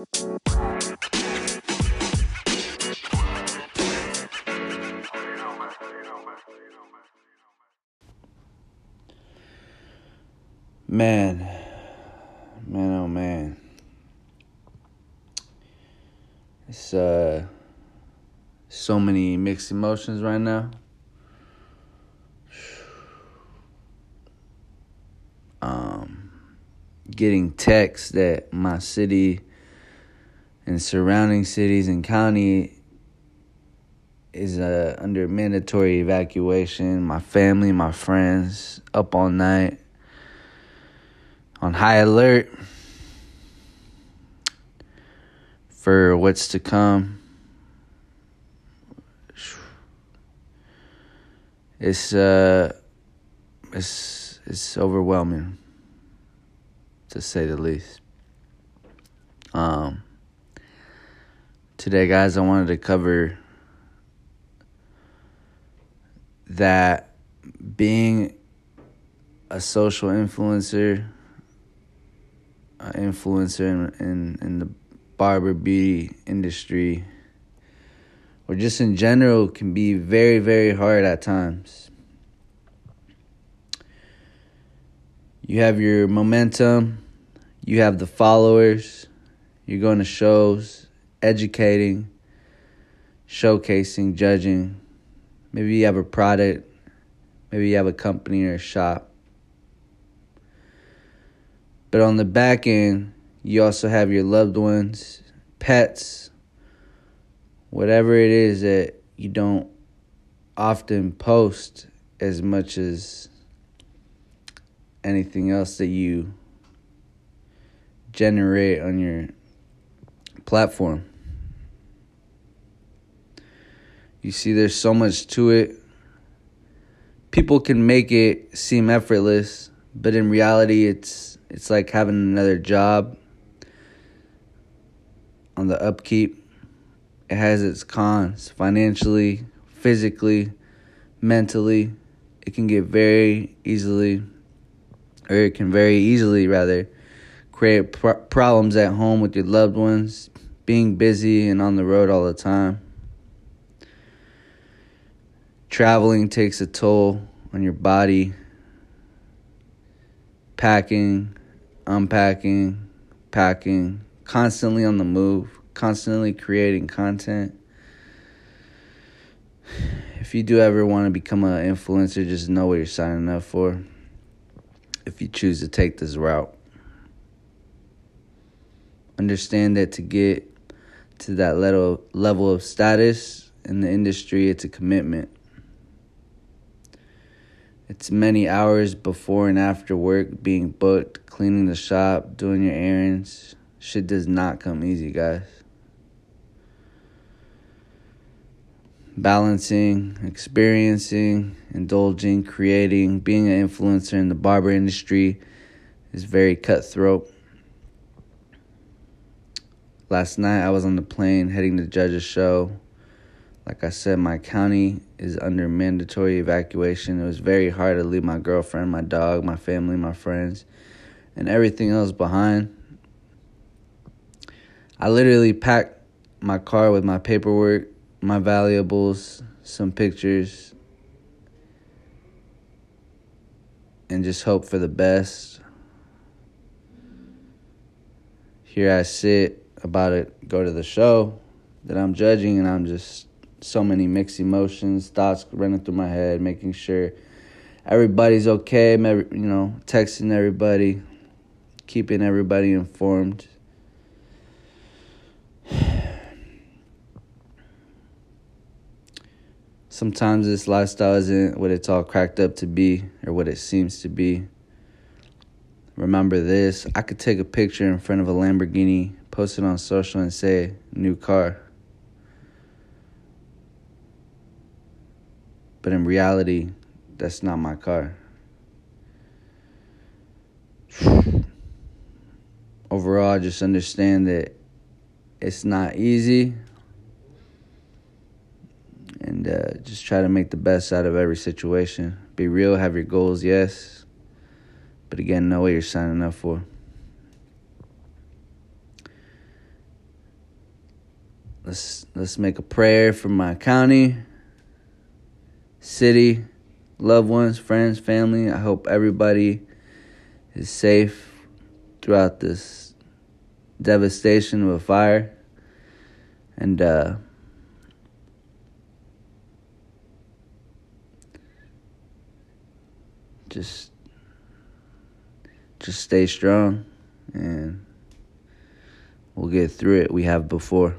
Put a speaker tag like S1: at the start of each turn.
S1: Man, man, oh man. It's uh so many mixed emotions right now. Um getting texts that my city and surrounding cities and county is uh, under mandatory evacuation. My family, my friends, up all night on high alert for what's to come. It's uh it's it's overwhelming to say the least. Um today guys I wanted to cover that being a social influencer influencer in, in in the barber beauty industry or just in general can be very very hard at times. You have your momentum you have the followers you're going to shows educating showcasing judging. Maybe you have a product. Maybe you have a company or a shop. But on the back end, you also have your loved ones, pets, whatever it is that you don't often post as much as anything else that you generate on your platform. You see, there's so much to it. People can make it seem effortless, but in reality, it's it's like having another job on the upkeep. It has its cons financially, physically, mentally. It can get very easily, or it can very easily rather, create problems at home with your loved ones, being busy and on the road all the time. Traveling takes a toll on your body. Packing, unpacking, packing, constantly on the move, constantly creating content. If you do ever want to become an influencer, just know what you're signing up for. If you choose to take this route, understand that to get to that level level of status in the industry, it's a commitment. It's many hours before and after work, being booked, cleaning the shop, doing your errands. Shit does not come easy, guys. Balancing, experiencing, indulging, creating, being an influencer in the barber industry is very cutthroat. Last night I was on the plane heading to judge a show. Like I said, my county is under mandatory evacuation. It was very hard to leave my girlfriend, my dog, my family, my friends, and everything else behind. I literally packed my car with my paperwork, my valuables, some pictures, and just hope for the best. Here I sit about to go to the show that I'm judging, and I'm just so many mixed emotions, thoughts running through my head, making sure everybody's okay, you know, texting everybody, keeping everybody informed. Sometimes this lifestyle isn't what it's all cracked up to be or what it seems to be. Remember this I could take a picture in front of a Lamborghini, post it on social, and say, new car. But in reality, that's not my car. Overall, just understand that it's not easy. And uh, just try to make the best out of every situation. Be real, have your goals, yes. But again, know what you're signing up for. let's let's make a prayer for my county, city, loved ones, friends, family. I hope everybody is safe throughout this devastation of a fire. And uh just just stay strong and we'll get through it. We have before.